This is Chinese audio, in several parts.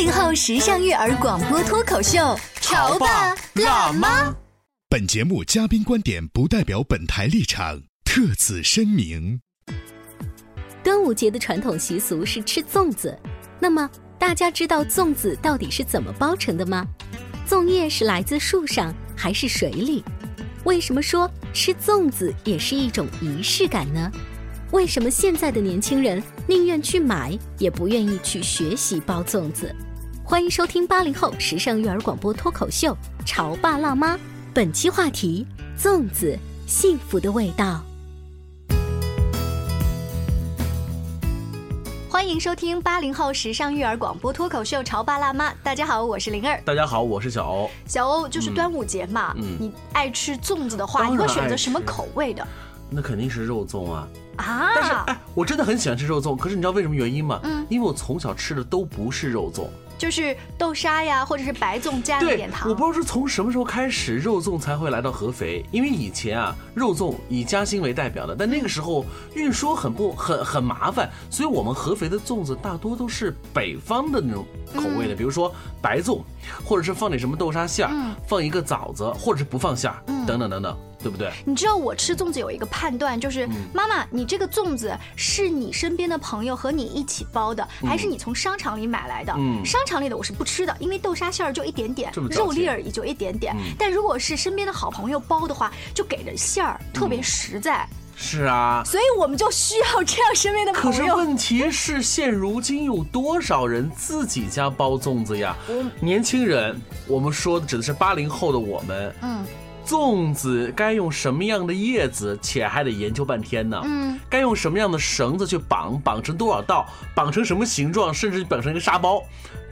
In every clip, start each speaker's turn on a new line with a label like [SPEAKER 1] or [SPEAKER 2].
[SPEAKER 1] 八零后时尚育儿广播脱口秀，
[SPEAKER 2] 潮爸辣妈。
[SPEAKER 3] 本节目嘉宾观点不代表本台立场，特此声明。
[SPEAKER 4] 端午节的传统习俗是吃粽子，那么大家知道粽子到底是怎么包成的吗？粽叶是来自树上还是水里？为什么说吃粽子也是一种仪式感呢？为什么现在的年轻人宁愿去买，也不愿意去学习包粽子？欢迎收听八零后时尚育儿广播脱口秀《潮爸辣妈》，本期话题：粽子，幸福的味道。
[SPEAKER 1] 欢迎收听八零后时尚育儿广播脱口秀《潮爸辣妈》。大家好，我是灵儿。
[SPEAKER 5] 大家好，我是小欧。
[SPEAKER 1] 小欧就是端午节嘛，
[SPEAKER 5] 嗯
[SPEAKER 1] 你爱吃粽子的话，你会选择什么口味的
[SPEAKER 5] 那肯定是肉粽啊！啊但是
[SPEAKER 1] 啊？
[SPEAKER 5] 哎，我真的很喜欢吃肉粽，可是你知道为什么原因吗？
[SPEAKER 1] 嗯
[SPEAKER 5] 因为我从小吃的都不是肉粽。
[SPEAKER 1] 就是豆沙呀，或者是白粽加了
[SPEAKER 5] 对
[SPEAKER 1] 点，糖。
[SPEAKER 5] 我不知道是从什么时候开始，肉粽才会来到合肥。因为以前啊，肉粽以嘉兴为代表的，但那个时候运输很不很很麻烦，所以我们合肥的粽子大多都是北方的那种口味的，比如说白粽，或者是放点什么豆沙馅儿，
[SPEAKER 1] 嗯
[SPEAKER 5] 放一个枣子，或者是不放馅儿，等等等等，对不对？
[SPEAKER 1] 你知道我吃粽子有一个判断，就是、
[SPEAKER 5] 嗯
[SPEAKER 1] 妈妈，你这个粽子是你身边的朋友和你一起包的，还是你从商场里买来的？
[SPEAKER 5] 嗯
[SPEAKER 1] 商场里的我是不吃的，因为豆沙馅儿就一点点肉粒儿也就一点点。
[SPEAKER 5] 嗯
[SPEAKER 1] 但如果是身边的好朋友包的话，就给的馅儿特别实在，
[SPEAKER 5] 是啊，
[SPEAKER 1] 所以我们就需要这样身边的朋友可是。
[SPEAKER 5] 问题是，现如今有多少人自己家包粽子呀？年轻人，我们说的指的是八零后的我们。
[SPEAKER 1] 嗯
[SPEAKER 5] 粽子该用什么样的叶子，且还得研究半天呢。
[SPEAKER 1] 嗯，
[SPEAKER 5] 该用什么样的绳子去绑，绑成多少道，绑成什么形状，甚至绑成一个沙包，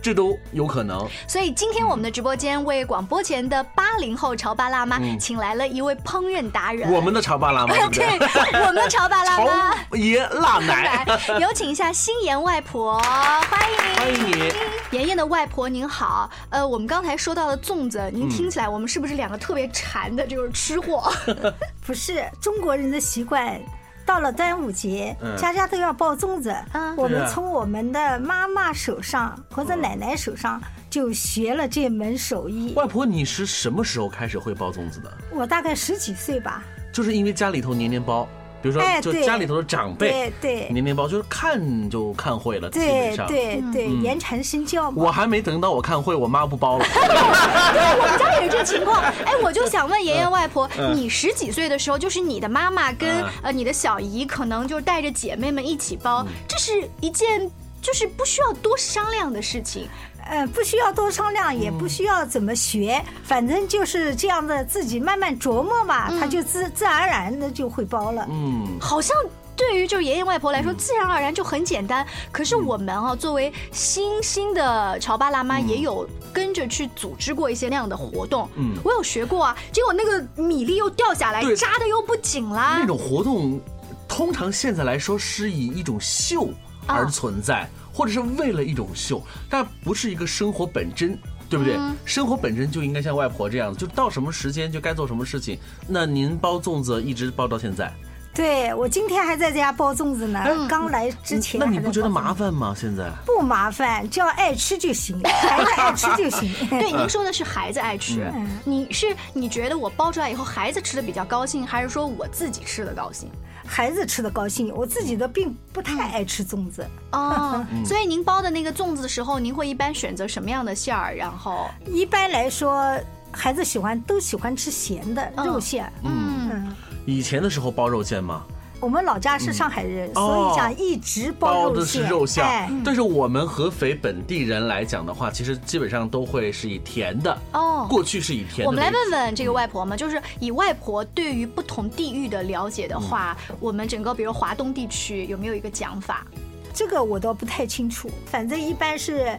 [SPEAKER 5] 这都有可能。
[SPEAKER 1] 所以今天我们的直播间为广播前的八零后潮爸辣妈、
[SPEAKER 5] 嗯
[SPEAKER 1] 请来了一位烹饪达人。
[SPEAKER 5] 我们的潮爸辣妈，对
[SPEAKER 1] 我们的潮爸辣妈。
[SPEAKER 5] 爷辣奶，
[SPEAKER 1] 来，有请一下心妍外婆，欢迎
[SPEAKER 5] 欢迎你。
[SPEAKER 1] 妍妍的外婆您好，呃，我们刚才说到的粽子，您
[SPEAKER 5] 嗯
[SPEAKER 1] 听起来我们是不是两个特别馋的这个吃货？
[SPEAKER 6] 不是中国人的习惯。到了端午节，
[SPEAKER 5] 嗯
[SPEAKER 6] 家家都要包粽子。
[SPEAKER 1] 嗯
[SPEAKER 6] 我们从我们的妈妈手上或者奶奶手上就学了这门手艺。
[SPEAKER 5] 外婆，你是什么时候开始会包粽子的？
[SPEAKER 6] 我大概十几岁吧，
[SPEAKER 5] 就是因为家里头年年包，比如说就家里头的长辈
[SPEAKER 6] 对对
[SPEAKER 5] 年年包，就是看就看会了，基本
[SPEAKER 6] 对
[SPEAKER 5] 上。
[SPEAKER 6] 对对，
[SPEAKER 5] 嗯
[SPEAKER 6] 言传身教嘛。
[SPEAKER 5] 我还没等到我看会，我妈不包了。
[SPEAKER 1] 我们家也是这情况。哎，我就想问妍妍外婆，
[SPEAKER 5] 嗯
[SPEAKER 1] 你十几岁的时候，就是你的妈妈跟
[SPEAKER 5] 嗯
[SPEAKER 1] 呃你的小姨，可能就带着姐妹们一起包，
[SPEAKER 5] 嗯
[SPEAKER 1] 这是一件就是不需要多商量的事情。
[SPEAKER 6] 呃，不需要多商量，也不需要怎么学，反正就是这样的，自己慢慢琢磨嘛，他就自自然而然的就会包了。
[SPEAKER 5] 嗯，
[SPEAKER 1] 好像对于就是爷爷外婆来说，自然而然就很简单。可是我们啊，作为新兴的潮爸辣妈，也有跟着去组织过一些那样的活动。
[SPEAKER 5] 嗯。
[SPEAKER 1] 我有学过啊，结果那个米粒又掉下来，扎的又不紧啦。
[SPEAKER 5] 那。种活动，通常现在来说是以一种秀而存在，或者是为了一种秀，但不是一个生活本真。对不对？生活本身就应该像外婆这样，就到什么时间就该做什么事情。那您包粽子一直包到现在，
[SPEAKER 6] 对我今天还在家包粽子呢，刚来之前
[SPEAKER 5] 那你不觉得麻烦吗？现在
[SPEAKER 6] 不麻烦，只要爱吃就行，孩子爱吃就行。
[SPEAKER 1] 对，您说的是孩子爱吃，
[SPEAKER 6] 嗯
[SPEAKER 1] 你是你觉得我包出来以后孩子吃的比较高兴，还是说我自己吃的高兴？
[SPEAKER 6] 孩子吃的高兴，我自己的并不太爱吃粽子。
[SPEAKER 1] 哦，
[SPEAKER 5] 嗯
[SPEAKER 1] 所以您包的那个粽子的时候，您会一般选择什么样的馅儿？然后，
[SPEAKER 6] 一般来说，孩子喜欢都喜欢吃咸的
[SPEAKER 1] 嗯
[SPEAKER 6] 肉馅。
[SPEAKER 1] 嗯，
[SPEAKER 6] 嗯，
[SPEAKER 5] 以前的时候包肉馅吗？
[SPEAKER 6] 我们老家是上海人，所
[SPEAKER 5] 哦
[SPEAKER 6] 以讲一直包
[SPEAKER 5] 包的。是肉馅
[SPEAKER 6] 哎，
[SPEAKER 5] 但是我们合肥本地人来讲的话，其实基本上都会是以甜的。
[SPEAKER 1] 哦
[SPEAKER 5] 过去是以甜的。
[SPEAKER 1] 我们来问问这个外婆嘛，就是以外婆对于不同地域的了解的话，我们整个比如华东地区有没有一个讲法？
[SPEAKER 6] 这个我倒不太清楚，反正一般是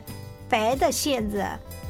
[SPEAKER 6] 白的馅子，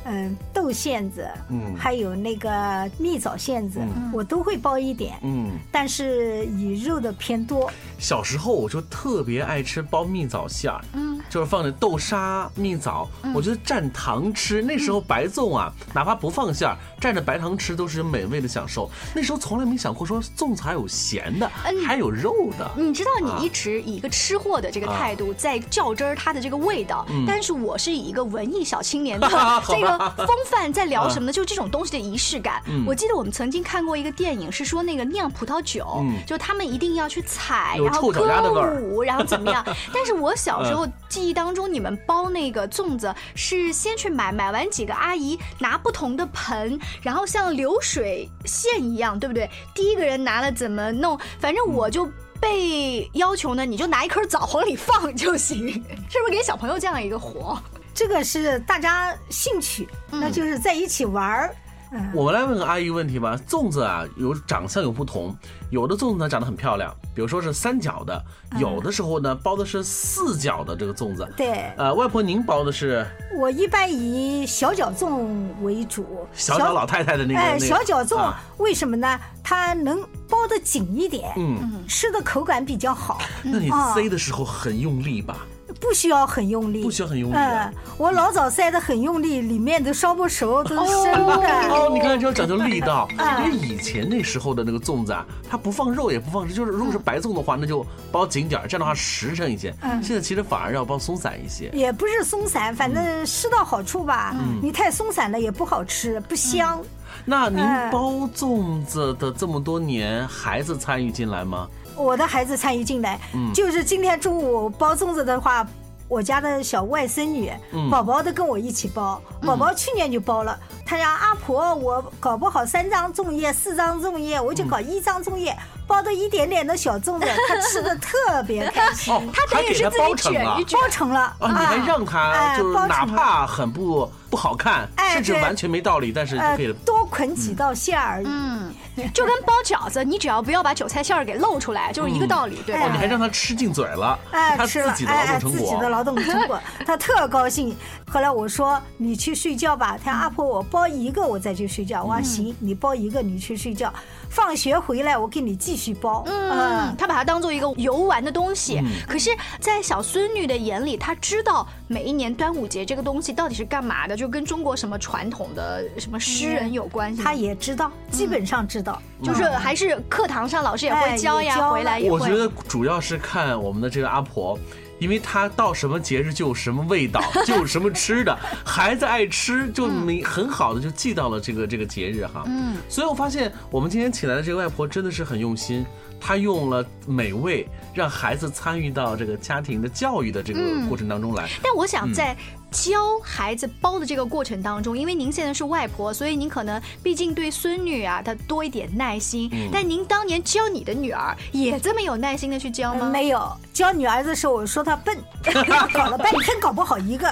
[SPEAKER 6] 嗯，豆馅子，
[SPEAKER 5] 嗯。
[SPEAKER 6] 还有那个蜜枣馅子，
[SPEAKER 5] 嗯。
[SPEAKER 6] 我都会包一点，
[SPEAKER 5] 嗯，
[SPEAKER 6] 但是以肉的偏多。
[SPEAKER 5] 小时候我就特别爱吃包蜜枣馅儿，嗯，就是放点豆沙、蜜枣，我觉得蘸糖吃。那时候白粽啊，哪怕不放馅儿，蘸着白糖吃都是美味的享受。那时候从来没想过说粽子还有咸的，
[SPEAKER 1] 嗯
[SPEAKER 5] 还有肉的。
[SPEAKER 1] 你知道，
[SPEAKER 5] 啊
[SPEAKER 1] 你一直以一个吃货的这个态度在较真儿它的这个味道，但是我是以一个文艺小青年 的这个风范在聊什么呢？就是这种东西的仪式感。我记得我们曾经看过一个电影，是说那个酿葡萄酒，
[SPEAKER 5] 嗯
[SPEAKER 1] 就他们一定要去采，
[SPEAKER 5] 有
[SPEAKER 1] 然后
[SPEAKER 5] 臭脚丫的味
[SPEAKER 1] 歌
[SPEAKER 5] 儿
[SPEAKER 1] 舞，然后怎么样？但是我小时候记忆当中，你们包那个粽子是先去买，买完几个阿姨拿不同的盆，然后像流水线一样，对不对？第一个人拿了怎么弄？反正我就。被要求呢，你就拿一颗枣往里放就行，是不是给小朋友这样一个活？
[SPEAKER 6] 这个是大家兴趣，那就是在一起玩儿。嗯，
[SPEAKER 5] 我们来问个阿姨问题吧。粽子啊，有长相有不同，有的粽子呢长得很漂亮，比如说是三角的，有的时候呢包的是四角的这个粽子。
[SPEAKER 6] 对
[SPEAKER 5] 呃，外婆您包的是
[SPEAKER 6] 我一般以小脚粽为主。
[SPEAKER 5] 小脚老太太的那个
[SPEAKER 6] 哎，
[SPEAKER 5] 那个
[SPEAKER 6] 小脚粽
[SPEAKER 5] 啊
[SPEAKER 6] 为什么呢？它能包得紧一点，
[SPEAKER 5] 嗯，
[SPEAKER 6] 吃的口感比较好。
[SPEAKER 5] 那你
[SPEAKER 6] 啊
[SPEAKER 5] 塞的时候很用力吧？
[SPEAKER 6] 不需要很用力，
[SPEAKER 5] 不需要很用力啊
[SPEAKER 6] 嗯，我老早塞的很用力，里面都烧不熟，都是生的。
[SPEAKER 5] 哦，你看这要讲究力道，
[SPEAKER 6] 啊
[SPEAKER 5] 因为以前那时候的那个粽子啊，它不放肉也不放，就是如果是白粽的话，那就包紧点儿，这样的话实诚一些。
[SPEAKER 6] 嗯
[SPEAKER 5] 现在其实反而要包松散一些。
[SPEAKER 6] 也不是松散，反正适到好处吧。
[SPEAKER 5] 嗯
[SPEAKER 6] 你太松散了也不好吃，不香。
[SPEAKER 5] 那您
[SPEAKER 6] 哎。
[SPEAKER 5] 包粽子的这么多年，孩子参与进来吗？
[SPEAKER 6] 我的孩子参与进来，
[SPEAKER 5] 嗯。
[SPEAKER 6] 就是今天中午包粽子的话，我家的小外甥女、
[SPEAKER 5] 嗯。
[SPEAKER 6] 宝宝都跟我一起包。宝宝去年就包了，他讲阿婆，我搞不好三张粽叶、四张粽叶，我就搞一张粽叶，包的一点点的小粽子，他吃的特别开心。
[SPEAKER 5] 哦，
[SPEAKER 1] 他等于是自己
[SPEAKER 5] 包成了
[SPEAKER 1] 卷一。卷
[SPEAKER 6] 包成了
[SPEAKER 5] 啊，你还让他
[SPEAKER 6] 哎
[SPEAKER 5] 就是哪怕很不不好看，
[SPEAKER 6] 哎
[SPEAKER 5] 甚至完全没道理，但是可以。
[SPEAKER 6] 多捆几道馅儿而已。
[SPEAKER 1] 嗯，就跟包饺子，你只要不要把韭菜馅儿给露出来，就是一个道理，对吧？
[SPEAKER 5] 哦，你还让他吃进嘴了，
[SPEAKER 6] 哎，
[SPEAKER 5] 他
[SPEAKER 6] 吃了，
[SPEAKER 5] 自己的劳
[SPEAKER 6] 哎哎，
[SPEAKER 5] 动成果
[SPEAKER 6] 自己的。劳动成果，他特高兴。后来我说你去睡觉吧，他阿婆我包一个我再去睡觉。我说行，你包一个你去睡觉，放学回来我给你继续包。
[SPEAKER 1] 嗯，他把它当做一个游玩的东西。可是，在小孙女的眼里，她知道每一年端午节这个东西到底是干嘛的，就跟中国什么传统的什么诗人有关系吗。
[SPEAKER 6] 他也知道，基本上知道，
[SPEAKER 1] 就是还是课堂上老师也会
[SPEAKER 6] 哎
[SPEAKER 1] 教呀，回来也会。
[SPEAKER 5] 我觉得主要是看我们的这个阿婆。因为他到什么节日就有什么味道，就有什么吃的，孩子爱吃，就你很好的就记到了这个这个节日哈。嗯，所以我发现我们今天请来的这个外婆真的是很用心，她用了美味让孩子参与到这个家庭的教育的这个过程当中来。
[SPEAKER 1] 但我想在教孩子包的这个过程当中，因为您现在是外婆，所以您可能毕竟对孙女啊，她多一点耐心。但您当年教你的女儿也这么有耐心的去教吗？
[SPEAKER 6] 嗯没有教女儿的时候，我说她笨，搞了半天搞不好一个，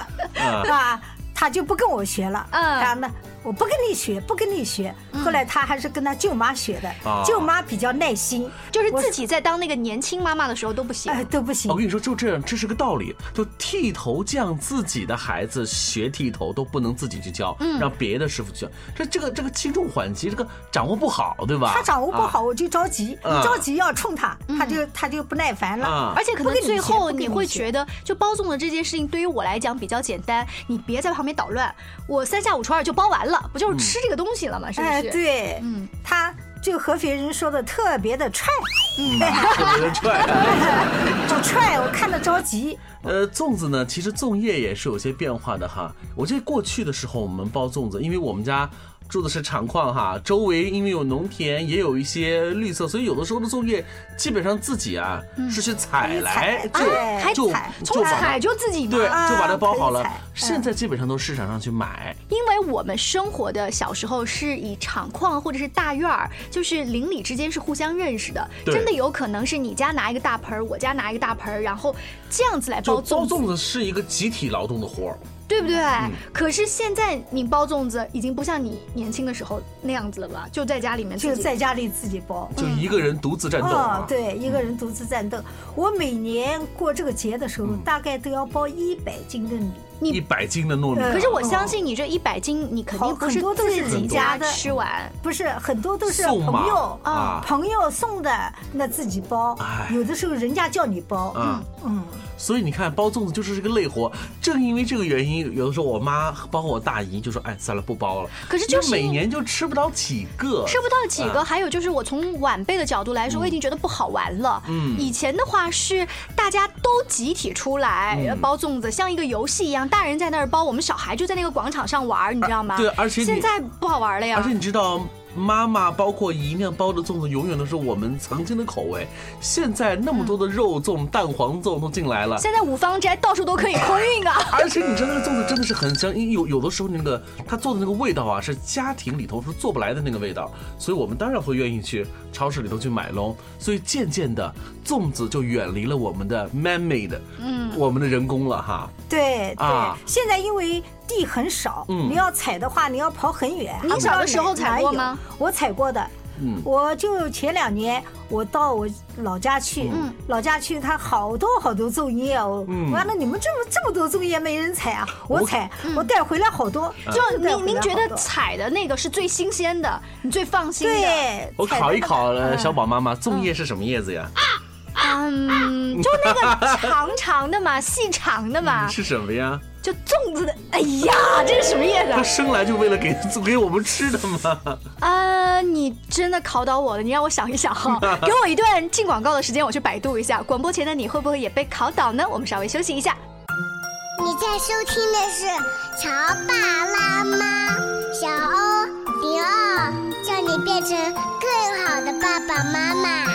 [SPEAKER 6] 啊，她就不跟我学了。
[SPEAKER 1] 嗯
[SPEAKER 6] 啊，那我不跟你学，不跟你学。后来他还是跟他舅妈学的
[SPEAKER 5] 啊，
[SPEAKER 6] 舅妈比较耐心，
[SPEAKER 1] 就是自己在当那个年轻妈妈的时候都不行。
[SPEAKER 6] 哎都不行
[SPEAKER 5] 我。跟你说，就这样，这是个道理。就剃头匠自己的孩子学剃头都不能自己去教，让别的师傅去教。这这个这个轻重缓急，这个掌握不好，对吧？
[SPEAKER 6] 他掌握不好，
[SPEAKER 5] 啊
[SPEAKER 6] 我就着急，
[SPEAKER 5] 啊
[SPEAKER 6] 一着急要冲他，他就他就不耐烦了。
[SPEAKER 5] 啊
[SPEAKER 1] 而且可能最后
[SPEAKER 6] 你
[SPEAKER 1] 你会觉得，就包粽子这件事情对于我来讲比较简单，你别在旁边捣乱，我三下五除二就包完了，不就是吃这个东西了吗？是不
[SPEAKER 6] 哎，
[SPEAKER 1] 是？
[SPEAKER 6] 对，
[SPEAKER 1] 嗯，
[SPEAKER 6] 他这个合肥人说的特别的踹，
[SPEAKER 5] 特别的踹。
[SPEAKER 6] 就踹，我看着着急。
[SPEAKER 5] 呃，粽子呢，其实粽叶也是有些变化的哈。我记得过去的时候，我们包粽子，因为我们家住的是厂矿哈，周围因为有农田，也有一些绿色，所以有的时候的粽叶基本上自己啊是去采来就就
[SPEAKER 1] 采，
[SPEAKER 5] 就
[SPEAKER 1] 自己
[SPEAKER 5] 对，
[SPEAKER 1] 买。
[SPEAKER 5] 就把它包好了。现在基本上都市场上去买，
[SPEAKER 1] 因为我们生活的小时候是以厂矿或者是大院儿，就是邻里之间是互相认识的，真的有可能是你家拿一个大盆儿，我家拿一个大盆儿，然后这样子来包粽子，
[SPEAKER 5] 包粽子是一个集体劳动的活儿。
[SPEAKER 1] 对不对？
[SPEAKER 5] 嗯
[SPEAKER 1] 可是现在你包粽子已经不像你年轻的时候那样子了吧？就在家里面
[SPEAKER 6] 就
[SPEAKER 1] 自己
[SPEAKER 6] 在家里自己包。
[SPEAKER 5] 就一个人独自战斗啊
[SPEAKER 6] 哦，，对，一个人独自战斗。我每年过这个节的时候，大概都要包一百斤的米。
[SPEAKER 5] 一百斤的糯米。
[SPEAKER 6] 呃
[SPEAKER 1] 可是我相信你这一百斤，你肯定不是
[SPEAKER 6] 很多都是
[SPEAKER 1] 自己家
[SPEAKER 6] 家的
[SPEAKER 1] 吃完。
[SPEAKER 6] 不是很多都是
[SPEAKER 5] 送
[SPEAKER 6] 朋友
[SPEAKER 5] 啊
[SPEAKER 6] 朋友送的，那自己包
[SPEAKER 5] 哎。
[SPEAKER 6] 有的时候人家叫你包，
[SPEAKER 5] 嗯
[SPEAKER 6] 嗯，
[SPEAKER 5] 所以你看，包粽子就是这个累活。正因为这个原因，有的时候我妈包括我大姨就说：“哎，算了，不包了。”
[SPEAKER 1] 可是就是
[SPEAKER 5] 每年就吃不到几个，
[SPEAKER 1] 吃不到几个，
[SPEAKER 5] 啊
[SPEAKER 1] 还有就是我从晚辈的角度来说，我已经觉得不好玩了。
[SPEAKER 5] 嗯
[SPEAKER 1] 以前的话是大家都集体出来
[SPEAKER 5] 嗯
[SPEAKER 1] 包粽子，像一个游戏一样，大人在那儿包，我们小孩就在那个广场上玩，你知道吗？
[SPEAKER 5] 对而且
[SPEAKER 1] 现在不好玩了呀
[SPEAKER 5] 而且。你知道，妈妈包括姨娘包的粽子，永远都是我们曾经的口味。现在那么多的肉粽、蛋黄粽都进来了。
[SPEAKER 1] 现在五芳斋到处都可以空运啊！
[SPEAKER 5] 而且你知道那个粽子真的是很香，因为有有的时候那个他做的那个味道啊，是家庭里头是做不来的那个味道，所以我们当然会愿意去超市里头去买喽。所以渐渐的，粽子就远离了我们的 man made，嗯，我们的人工了哈。
[SPEAKER 6] 对对
[SPEAKER 5] 啊。
[SPEAKER 6] 现在因为地很少，
[SPEAKER 5] 嗯
[SPEAKER 6] 你要采的话，你要跑很远。
[SPEAKER 1] 你小的时候采过吗？
[SPEAKER 6] 我采过的。
[SPEAKER 5] 嗯
[SPEAKER 6] 我就前两年我到我老家去，
[SPEAKER 1] 嗯
[SPEAKER 6] 老家去，他好多好多粽叶哦。
[SPEAKER 5] 嗯
[SPEAKER 6] 完了，你们这么这么多粽叶没人采啊？我采，我带回来好多。
[SPEAKER 1] 就您您觉得采的那个是最新鲜的，你最放心的。
[SPEAKER 6] 对，
[SPEAKER 5] 我考一考小宝妈妈，粽叶是什么叶子呀？
[SPEAKER 1] 嗯，就那个长长的嘛，细长的嘛，
[SPEAKER 5] 是什么呀？
[SPEAKER 1] 就粽子的。哎呀，这是什么意
[SPEAKER 5] 思、
[SPEAKER 1] 啊？他？
[SPEAKER 5] 生来就为了给 给我们吃的吗？
[SPEAKER 1] 啊，你真的考倒我了，你让我想一想哈，给我一段进广告的时间，我去百度一下。广播前的你会不会也被考倒呢？我们稍微休息一下。
[SPEAKER 7] 你在收听的是《潮爸辣妈》，小欧零二，叫你变成更好的爸爸妈妈。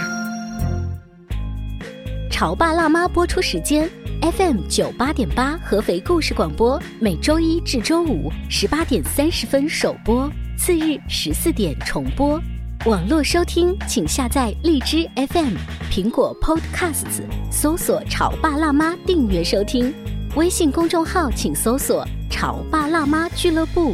[SPEAKER 4] 《潮爸辣妈》播出时间：FM 九八点八合肥故事广播，每周一至周五十八点三十分首播，次日十四点重播。网络收听，请下载荔枝 FM、苹果 Podcasts，搜索“潮爸辣妈”订阅收听。微信公众号请搜索“潮爸辣妈俱乐部”。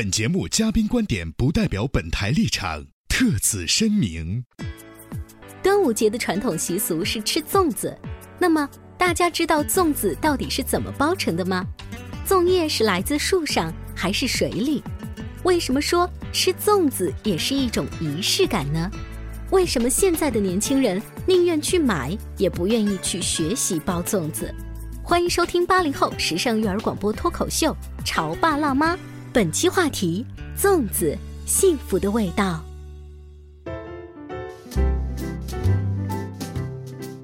[SPEAKER 3] 本节目嘉宾观点不代表本台立场，特此声明。
[SPEAKER 4] 端午节的传统习俗是吃粽子，那么大家知道粽子到底是怎么包成的吗？粽叶是来自树上还是水里？为什么说吃粽子也是一种仪式感呢？为什么现在的年轻人宁愿去买，也不愿意去学习包粽子？欢迎收听八零后时尚育儿广播脱口秀《潮爸辣妈》，本期话题：粽子，幸福的味道。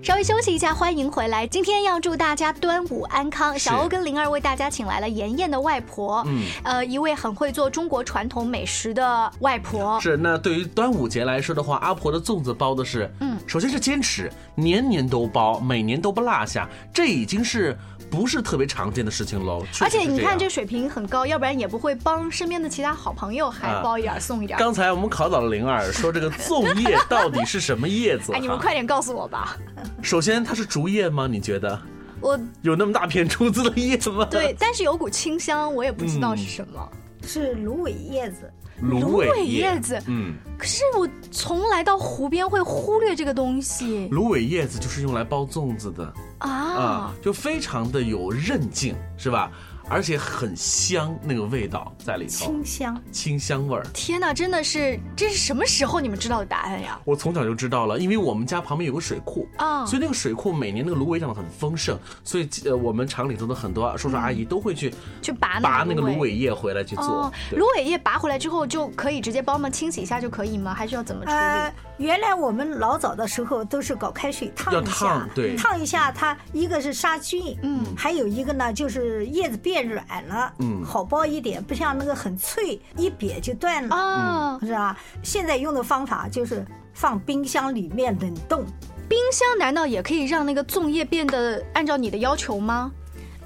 [SPEAKER 1] 稍微休息一下，欢迎回来。今天要祝大家端午安康。小欧跟灵儿为大家请来了妍妍的外婆，
[SPEAKER 5] 嗯
[SPEAKER 1] 呃，一位很会做中国传统美食的外婆。
[SPEAKER 5] 是，那对于端午节来说的话，阿婆的粽子包的是，嗯，首先是坚持，年年都包，每年都不落下，这已经是不是特别常见的事情喽。
[SPEAKER 1] 而且你看这水平很高，要不然也不会帮身边的其他好朋友还
[SPEAKER 5] 啊
[SPEAKER 1] 包一点儿送一点儿。
[SPEAKER 5] 刚才我们考到了灵儿，说这个粽叶到底是什么叶子？
[SPEAKER 1] 哎，你们快点告诉我吧。
[SPEAKER 5] 首先它是竹叶吗？你觉得
[SPEAKER 1] 我
[SPEAKER 5] 有那么大片竹子的叶子吗？
[SPEAKER 1] 对，但是有股清香，我也不知道
[SPEAKER 5] 嗯
[SPEAKER 1] 是什么。
[SPEAKER 6] 是芦苇叶子。
[SPEAKER 5] 芦
[SPEAKER 1] 苇
[SPEAKER 5] 苇
[SPEAKER 1] 叶子
[SPEAKER 5] 嗯，
[SPEAKER 1] 可是我从来到湖边会忽略这个东西。
[SPEAKER 5] 芦苇叶子就是用来包粽子的。
[SPEAKER 1] 啊。
[SPEAKER 5] 啊，就非常的有韧劲，是吧？而且很香，那个味道在里头，
[SPEAKER 6] 清香。
[SPEAKER 5] 清香味儿。
[SPEAKER 1] 天哪，真的是，这是什么时候你们知道的答案呀？
[SPEAKER 5] 我从小就知道了，因为我们家旁边有个水库
[SPEAKER 1] 啊
[SPEAKER 5] 所以那个水库每年那个芦苇长得很丰盛，所以呃我们厂里头的很多叔叔阿姨都会去
[SPEAKER 1] 去拔
[SPEAKER 5] 拔那个芦
[SPEAKER 1] 芦
[SPEAKER 5] 苇叶回来去做
[SPEAKER 1] 哦。，芦苇叶拔回来之后就可以直接帮忙清洗一下就可以吗？还是要怎么处理？
[SPEAKER 6] 呃，原来我们老早的时候都是搞开水烫一下，
[SPEAKER 5] 烫对
[SPEAKER 6] 烫一下它一个是杀菌，嗯，还有一个呢就是叶子变软了，
[SPEAKER 5] 嗯
[SPEAKER 6] 好剥一点，不像那个很脆，一瘪就断了，
[SPEAKER 1] 哦，
[SPEAKER 6] 是吧？现在用的方法就是放冰箱里面冷冻，
[SPEAKER 1] 冰箱难道也可以让那个粽叶变得按照你的要求吗？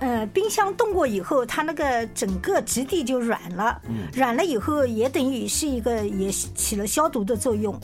[SPEAKER 6] 呃，冰箱冻过以后，它那个整个质地就软了，嗯软了以后也等于是一个也起了消毒的作用。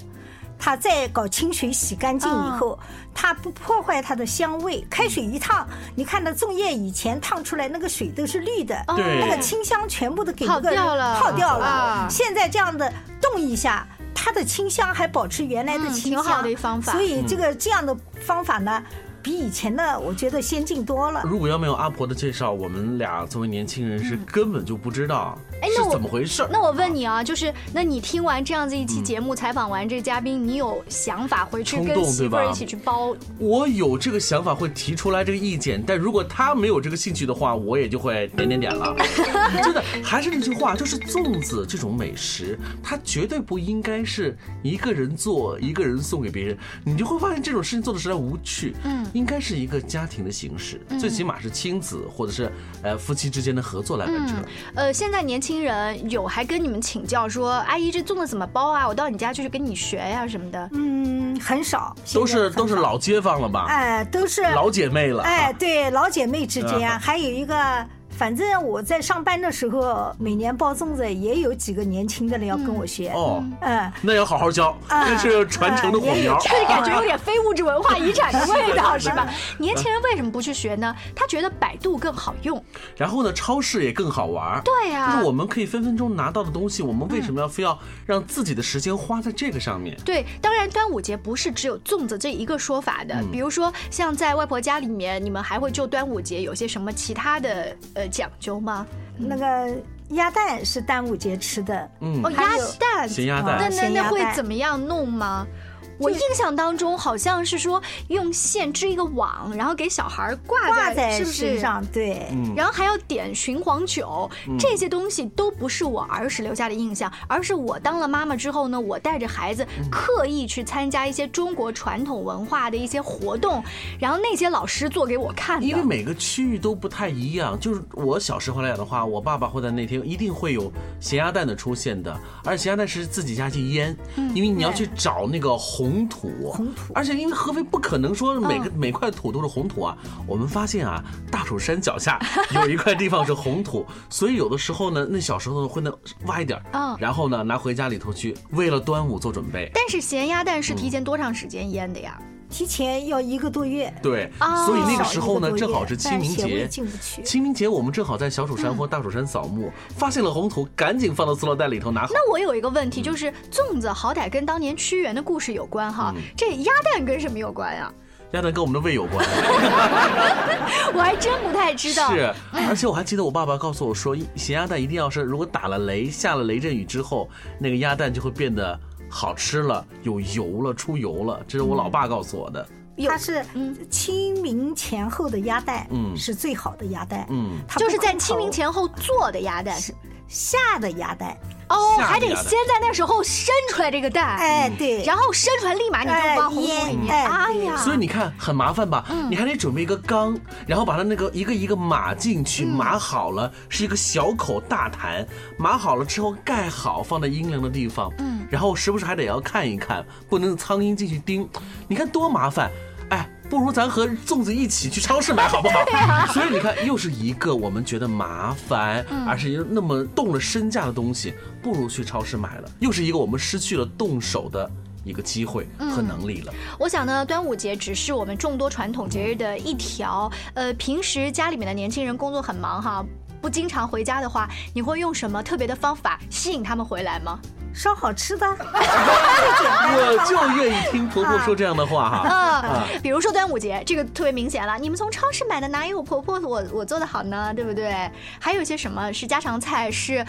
[SPEAKER 6] 它再搞清水洗干净以后，它不破坏它的香味。开水一烫，你看那粽叶以前烫出来那个水都是绿的，
[SPEAKER 5] 对
[SPEAKER 6] 那个清香全部都给
[SPEAKER 1] 泡
[SPEAKER 6] 那个
[SPEAKER 1] 掉了
[SPEAKER 6] 泡掉了。
[SPEAKER 1] 啊
[SPEAKER 6] 现在这样的冻一下，它的清香还保持原来的
[SPEAKER 1] 嗯
[SPEAKER 6] 清香，
[SPEAKER 1] 挺好的方法
[SPEAKER 6] 所以这个这样的方法呢，比以前的我觉得先进多了。
[SPEAKER 5] 如果要没有阿婆的介绍，我们俩作为年轻人是根本就不知道是
[SPEAKER 1] 哎那我
[SPEAKER 5] 怎么回事。
[SPEAKER 1] 那我问你啊，就是那你听完这样子一期节目，采访完这个嘉宾，你有想法回去跟媳妇儿
[SPEAKER 5] 对吧
[SPEAKER 1] 一起去包？
[SPEAKER 5] 我有这个想法会提出来这个意见，但如果他没有这个兴趣的话，我也就会点点点了。真的，还是那句话，就是粽子这种美食，它绝对不应该是一个人做，一个人送给别人，你就会发现这种事情做的实在无趣。
[SPEAKER 1] 嗯
[SPEAKER 5] 应该是一个家庭的形式，最起码是亲子或者是呃夫妻之间的合作来完成。
[SPEAKER 1] 呃，现在年轻人有还跟你们请教说，阿姨这粽子怎么包啊？我到你家去去跟你学呀、什么的。
[SPEAKER 6] 嗯，很少，
[SPEAKER 5] 都是都是老街坊了吧？
[SPEAKER 6] 哎，都是
[SPEAKER 5] 老姐妹了。
[SPEAKER 6] 哎，对，老姐妹之间，
[SPEAKER 5] 啊
[SPEAKER 6] 还有一个，反正我在上班的时候，每年包粽子也有几个年轻的人要跟我学。
[SPEAKER 5] 哦，
[SPEAKER 6] 嗯，
[SPEAKER 5] 那要好好教，
[SPEAKER 6] 啊
[SPEAKER 5] 那是传承的火苗。
[SPEAKER 1] 这感觉有点非物质文化遗产的味道，
[SPEAKER 5] 是
[SPEAKER 1] 吧？年轻人为什么不去学呢？他觉得百度更好用。
[SPEAKER 5] 然后呢，超市也更好玩。
[SPEAKER 1] 对呀
[SPEAKER 5] 就是我们可以分分钟拿到的东西，我们为什么要非要让自己的时间花在这个上面？
[SPEAKER 1] 对，当然端午节不是只有粽子这一个说法的，
[SPEAKER 5] 嗯
[SPEAKER 1] 比如说像在外婆家里面，你们还会就端午节有些什么其他的呃讲究吗？
[SPEAKER 6] 那个鸭蛋是端午节吃的。
[SPEAKER 5] 嗯
[SPEAKER 1] 哦，鸭蛋，
[SPEAKER 5] 咸鸭蛋
[SPEAKER 1] 那那那会怎么样弄吗？我印象当中好像是说用线织一个网，然后给小孩儿挂
[SPEAKER 6] 挂在
[SPEAKER 1] 是不是
[SPEAKER 6] 身上对
[SPEAKER 5] 嗯
[SPEAKER 1] 然后还要点雄黄酒，
[SPEAKER 5] 嗯
[SPEAKER 1] 这些东西都不是我儿时留下的印象，而是我当了妈妈之后呢，我带着孩子
[SPEAKER 5] 嗯
[SPEAKER 1] 刻意去参加一些中国传统文化的一些活动，然后那些老师做给我看的。
[SPEAKER 5] 因为每个区域都不太一样。就是我小时候来讲的话，我爸爸会在那天一定会有咸鸭蛋的出现的，而咸鸭蛋是自己家去腌，因为你要去找那个红土，红土，而且因为合肥不可能说每个、每块土都是红土啊。我们发现啊，大蜀山脚下 有一块地方是红土，所以有的时候呢，那小时候呢会那挖一点然后呢拿回家里头去，为了端午做准备。
[SPEAKER 1] 但是咸鸭蛋是提前多长时间腌的呀？
[SPEAKER 6] 提前要一个多月。
[SPEAKER 5] 对，
[SPEAKER 1] 哦
[SPEAKER 5] 所以那个时候呢，正好是清明节。清明节我们正好在小蜀山或大蜀山扫墓，发现了红土，赶紧放到塑料袋里头拿好。
[SPEAKER 1] 那我有一个问题，就是粽子好歹跟当年屈原的故事有关哈，这鸭蛋跟什么有关呀？
[SPEAKER 5] 鸭蛋跟我们的胃有关，
[SPEAKER 1] 我还真不太知道。
[SPEAKER 5] 是，而且我还记得我爸爸告诉我说，咸鸭蛋一定要是如果打了雷、下了雷阵雨之后，那个鸭蛋就会变得好吃了，有油了，出油了，这是我老爸告诉我的。
[SPEAKER 6] 它是清明前后的鸭蛋，
[SPEAKER 5] 嗯。
[SPEAKER 6] 是最好的鸭蛋，
[SPEAKER 5] 嗯，
[SPEAKER 1] 就是在清明前后做的鸭蛋。
[SPEAKER 6] 下的鸭蛋，
[SPEAKER 1] 哦，还得先在那时候生出来这个蛋，
[SPEAKER 6] 哎，对，
[SPEAKER 1] 然后生出来立马你就
[SPEAKER 6] 哎
[SPEAKER 1] 放红土里面。
[SPEAKER 6] 哎
[SPEAKER 1] 呀，
[SPEAKER 5] 所以你看很麻烦吧？你还得准备一个缸，然后把它那个一个一个码进去，码好了是一个小口大坛，码好了之后盖好，放在阴凉的地方。嗯，然后时不时还得要看一看，不能苍蝇进去叮。你看多麻烦！哎，不如咱和粽子一起去超市买好不好？所以你看，又是一个我们觉得麻烦，而且又那么动了身价的东西，不如去超市买了，又是一个我们失去了动手的一个机会和能力了。
[SPEAKER 1] 我想呢，端午节只是我们众多传统节日的一条。呃，平时家里面的年轻人工作很忙哈，不经常回家的话，你会用什么特别的方法吸引他们回来吗？
[SPEAKER 6] 烧好吃的，
[SPEAKER 5] 我就愿意听婆婆说这样的话哈。
[SPEAKER 1] 啊，比如说端午节，这个特别明显了。你们从超市买的哪有婆婆我我做的好呢？对不对？还有一些什么是家常菜，是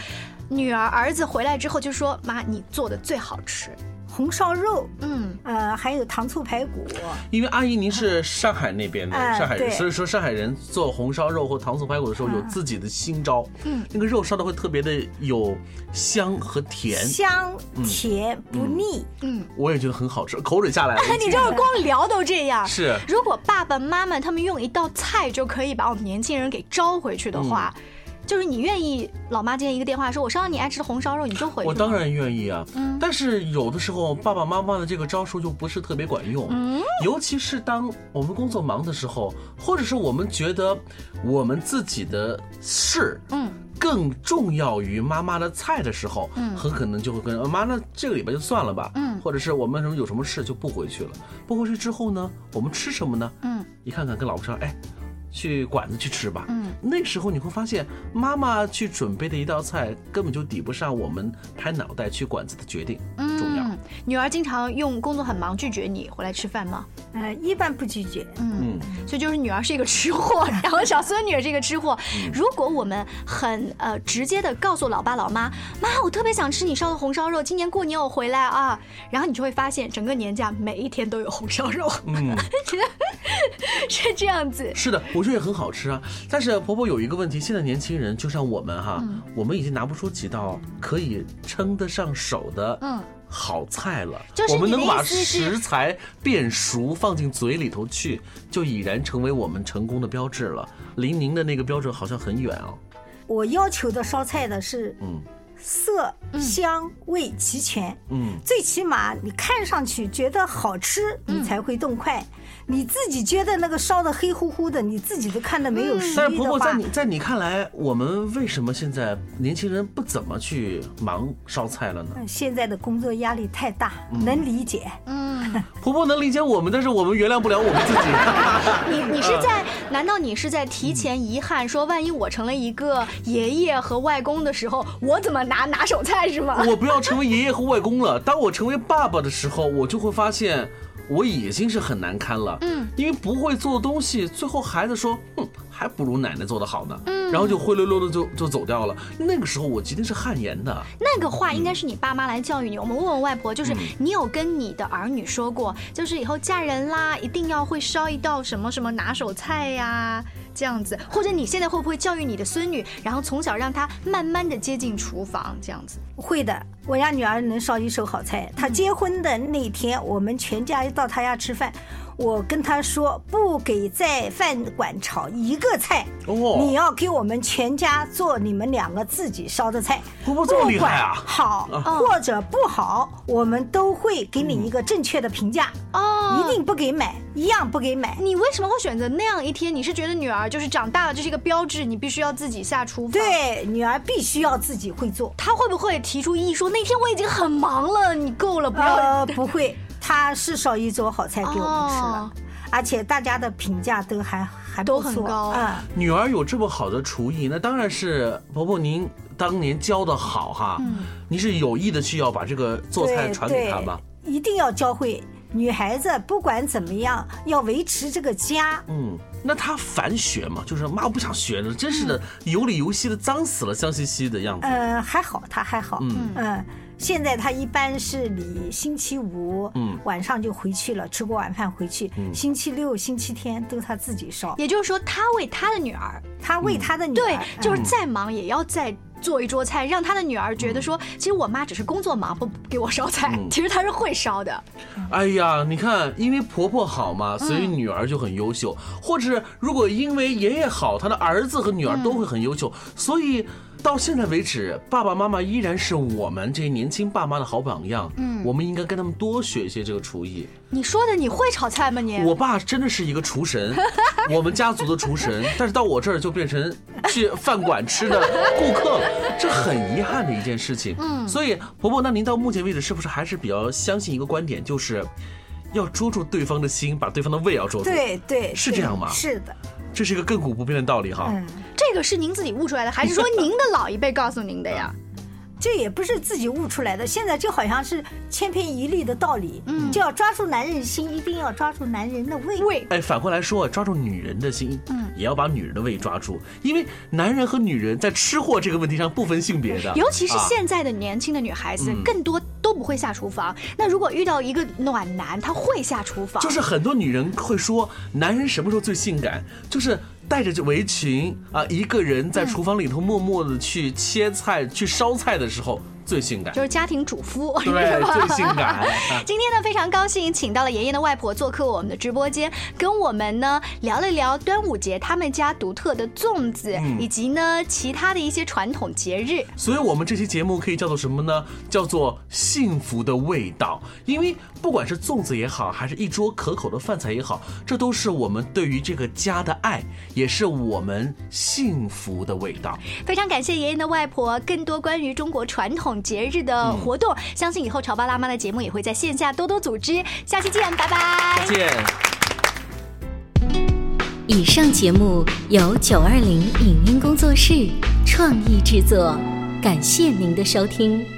[SPEAKER 1] 女儿儿子回来之后就说妈你做的最好吃。
[SPEAKER 6] 红烧肉，
[SPEAKER 1] 嗯，
[SPEAKER 6] 呃，还有糖醋排骨。
[SPEAKER 5] 因为阿姨您是上海那边的
[SPEAKER 6] 哎
[SPEAKER 5] 上海人，所以说上海人做红烧肉或糖醋排骨的时候有自己的新招。
[SPEAKER 1] 嗯，
[SPEAKER 5] 那个肉烧的会特别的有香和甜，
[SPEAKER 6] 香
[SPEAKER 5] 嗯
[SPEAKER 6] 甜不腻。
[SPEAKER 1] 嗯，
[SPEAKER 5] 我也觉得很好吃，口水下来了。
[SPEAKER 1] 你这光聊都这样。
[SPEAKER 5] 是
[SPEAKER 1] 如果爸爸妈妈他们用一道菜就可以把我们年轻人给招回去的话，
[SPEAKER 5] 嗯
[SPEAKER 1] 就是你愿意老妈今天一个电话说，我烧你爱吃的红烧肉，你就回去。
[SPEAKER 5] 我当然愿意啊，
[SPEAKER 1] 嗯
[SPEAKER 5] 但是有的时候爸爸妈妈的这个招数就不是特别管用，
[SPEAKER 1] 嗯
[SPEAKER 5] 尤其是当我们工作忙的时候，或者是我们觉得我们自己的事，
[SPEAKER 1] 嗯。
[SPEAKER 5] 更重要于妈妈的菜的时候，
[SPEAKER 1] 嗯
[SPEAKER 5] 很可能就会跟呃妈，那这个礼拜就算了吧，
[SPEAKER 1] 嗯
[SPEAKER 5] 或者是我们什么有什么事就不回去了。不回去之后呢，我们吃什么呢？
[SPEAKER 1] 嗯，
[SPEAKER 5] 一看看跟老婆说，哎，去馆子去吃吧。
[SPEAKER 1] 嗯，
[SPEAKER 5] 那时候你会发现，妈妈去准备的一道菜根本就抵不上我们拍脑袋去馆子的决定重要。
[SPEAKER 1] 嗯，女儿经常用工作很忙拒绝你回来吃饭吗？
[SPEAKER 6] 呃，一般不拒绝。
[SPEAKER 1] 嗯，所以就是女儿是一个吃货，然后小孙女也是一个吃货。如果我们很呃直接的告诉老爸老妈，妈，我特别想吃你烧的红烧肉，今年过年我回来啊，然后你就会发现整个年假每一天都有红烧肉，
[SPEAKER 5] 嗯，
[SPEAKER 1] 是这样子。
[SPEAKER 5] 是的，我觉得也很好吃啊。但是婆婆有一个问题，现在年轻人就像我们哈，
[SPEAKER 1] 嗯
[SPEAKER 5] 我们已经拿不出几道可以称得上手的
[SPEAKER 1] 嗯
[SPEAKER 5] 好菜了。
[SPEAKER 1] 就是
[SPEAKER 5] 我们能把食材变熟放进嘴里头去，就已然成为我们成功的标志了。离您的那个标准好像很远哦。
[SPEAKER 6] 我要求的烧菜的是
[SPEAKER 5] 嗯
[SPEAKER 6] 色香味齐全，
[SPEAKER 5] 嗯，
[SPEAKER 6] 最起码你看上去觉得好吃，你才会动筷。你自己觉得那个烧的黑乎乎的，你自己都看得没有食
[SPEAKER 5] 但是婆婆，
[SPEAKER 6] 欲的话
[SPEAKER 5] 在，你在你看来，我们为什么现在年轻人不怎么去忙烧菜了呢？
[SPEAKER 6] 嗯现在的工作压力太大，
[SPEAKER 5] 嗯
[SPEAKER 6] 能理解。
[SPEAKER 1] 嗯，
[SPEAKER 5] 婆婆能理解我们，但是我们原谅不了我们自己。
[SPEAKER 1] 你你是在？难道你是在提前遗憾，说万一我成了一个爷爷和外公的时候，我怎么拿拿手菜是吗？
[SPEAKER 5] 我不要成为爷爷和外公了。当我成为爸爸的时候，我就会发现我已经是很难堪了。
[SPEAKER 1] 嗯，
[SPEAKER 5] 因为不会做东西，最后孩子说，哼，还不如奶奶做的好呢。
[SPEAKER 1] 嗯
[SPEAKER 5] 然后就灰溜溜的就就走掉了。那个时候我一定是汗颜的。
[SPEAKER 1] 那个话应该是你爸妈来教育你。我们问问外婆，就是
[SPEAKER 5] 嗯
[SPEAKER 1] 你有跟你的儿女说过，就是以后嫁人啦，一定要会烧一道什么什么拿手菜呀，这样子。或者你现在会不会教育你的孙女，然后从小让她慢慢的接近厨房，这样子？
[SPEAKER 6] 会的，我家女儿能烧一手好菜。她结婚的那天，我们全家到她家吃饭，我跟她说，不给在饭馆炒一个菜，
[SPEAKER 5] 哦
[SPEAKER 6] 你要给我们全家做你们两个自己烧的菜。
[SPEAKER 5] 婆婆这么厉害啊
[SPEAKER 6] 不管好
[SPEAKER 5] 啊
[SPEAKER 6] 或者不好，我们都会给你一个正确的评价。
[SPEAKER 1] 哦
[SPEAKER 6] 一定不给买，一样不给买。
[SPEAKER 1] 你为什么会选择那样一天？你是觉得女儿就是长大了，这是一个标志，你必须要自己下厨房？
[SPEAKER 6] 对，女儿必须要自己会做。
[SPEAKER 1] 她会不会提出异议说那天我已经很忙了，你够了，不要？
[SPEAKER 6] 呃，不会，她是烧一桌好菜给我们吃了，
[SPEAKER 1] 哦
[SPEAKER 6] 而且大家的评价都还还
[SPEAKER 1] 都很高
[SPEAKER 6] 啊、
[SPEAKER 5] 女儿有这么好的厨艺，那当然是婆婆您当年教的好哈。
[SPEAKER 6] 嗯
[SPEAKER 5] 您是有意的去要把这个做菜传给她吗？
[SPEAKER 6] 一定要教会女孩子，不管怎么样，要维持这个家。
[SPEAKER 5] 嗯，那她反学嘛？就是妈，我不想学了，真是的，
[SPEAKER 6] 嗯
[SPEAKER 5] 有里有气的，脏死了，脏兮兮的样子。
[SPEAKER 6] 呃，还好，她还好。
[SPEAKER 5] 嗯
[SPEAKER 6] 嗯，现在她一般是你星期五，
[SPEAKER 5] 嗯
[SPEAKER 6] 晚上就回去了，吃过晚饭回去。
[SPEAKER 5] 嗯
[SPEAKER 6] 星期六、星期天都她自己烧。
[SPEAKER 1] 也就是说，她为她的女儿，
[SPEAKER 6] 她为她的女儿，
[SPEAKER 1] 对，就是
[SPEAKER 6] 嗯
[SPEAKER 1] 再忙也要再做一桌菜，让他的女儿觉得说，其实我妈只是工作忙，不给我烧菜，
[SPEAKER 5] 嗯
[SPEAKER 1] 其实她是会烧的。
[SPEAKER 5] 哎呀，你看，因为婆婆好嘛，所以女儿就很优秀；或者是如果因为爷爷好，他的儿子和女儿都会很优秀。所以到现在为止，爸爸妈妈依然是我们这些年轻爸妈的好榜样。
[SPEAKER 1] 嗯
[SPEAKER 5] 我们应该跟他们多学一些这个厨艺。
[SPEAKER 1] 你说的你会炒菜吗你？
[SPEAKER 5] 我爸真的是一个厨神，我们家族的厨神，但是到我这儿就变成去饭馆吃的顾客了，这很遗憾的一件事情。
[SPEAKER 1] 嗯
[SPEAKER 5] 所以婆婆，那您到目前为止是不是还是比较相信一个观点，就是要捉住对方的心，把对方的胃要捉住？
[SPEAKER 6] 对对，对
[SPEAKER 5] 是这样吗？
[SPEAKER 6] 是的，
[SPEAKER 5] 这是一个亘古不变的道理哈。
[SPEAKER 6] 嗯。
[SPEAKER 1] 这个是您自己悟出来的，还是 说您的老一辈告诉您的呀？
[SPEAKER 6] 这也不是自己悟出来的，现在就好像是千篇一律的道理。嗯，就要抓住男人心，一定要抓住男人的胃。
[SPEAKER 1] 胃，
[SPEAKER 5] 哎，反过来说，抓住女人的心，嗯，也要把女人的胃抓住，因为男人和女人在吃货这个问题上不分性别的，
[SPEAKER 1] 尤其是
[SPEAKER 5] 啊
[SPEAKER 1] 现在的年轻的女孩子，
[SPEAKER 5] 嗯
[SPEAKER 1] 更多都不会下厨房。那如果遇到一个暖男，他会下厨房，
[SPEAKER 5] 就是很多女人会说，男人什么时候最性感？就是带着这围裙啊，一个人在厨房里头默默的去切菜、去烧菜的时候最性感。
[SPEAKER 1] 就是家庭主妇，
[SPEAKER 5] 对 最性感
[SPEAKER 1] 今天呢，非常高兴请到了妍妍的外婆做客我们的直播间，跟我们呢聊了聊端午节他们家独特的粽子，
[SPEAKER 5] 嗯
[SPEAKER 1] 以及呢其他的一些传统节日。
[SPEAKER 5] 所以，我们这期节目可以叫做什么呢？叫做幸福的味道。因为不管是粽子也好，还是一桌可口的饭菜也好，这都是我们对于这个家的爱，也是我们幸福的味道。
[SPEAKER 1] 非常感谢爷爷的外婆，更多关于中国传统节日的活动，相信以后潮爸辣妈的节目也会在线下多多组织。下期见，拜拜。
[SPEAKER 5] 再见。
[SPEAKER 4] 以上节目由九二零影音工作室创意制作，感谢您的收听。